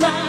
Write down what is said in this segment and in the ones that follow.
trying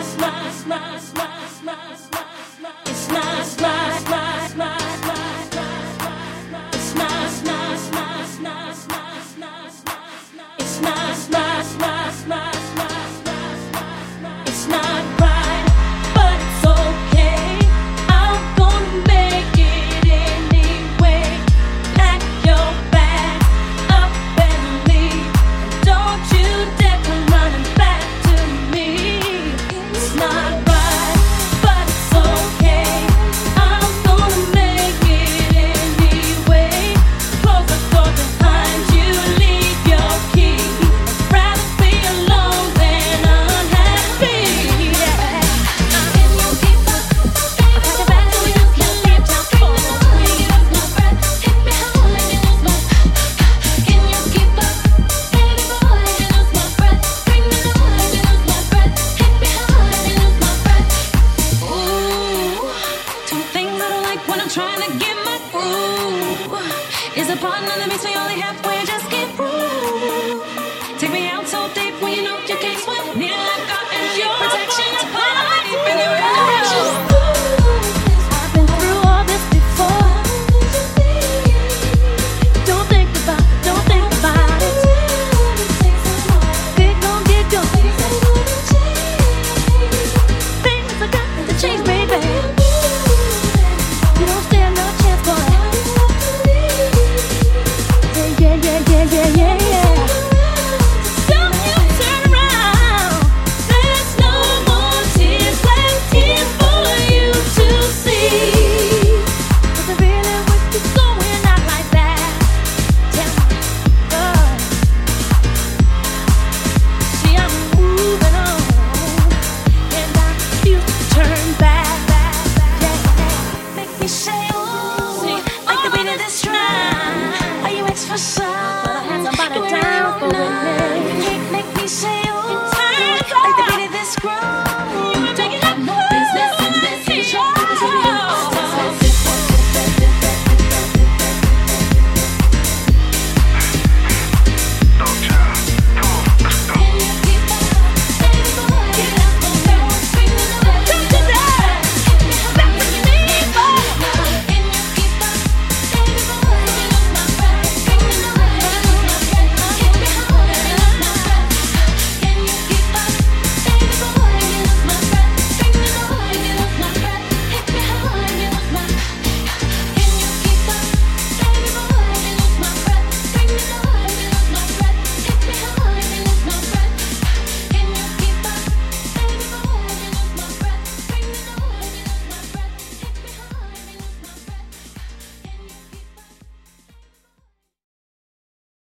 Take me out so deep when you know you can't swim. Near like yeah, yeah.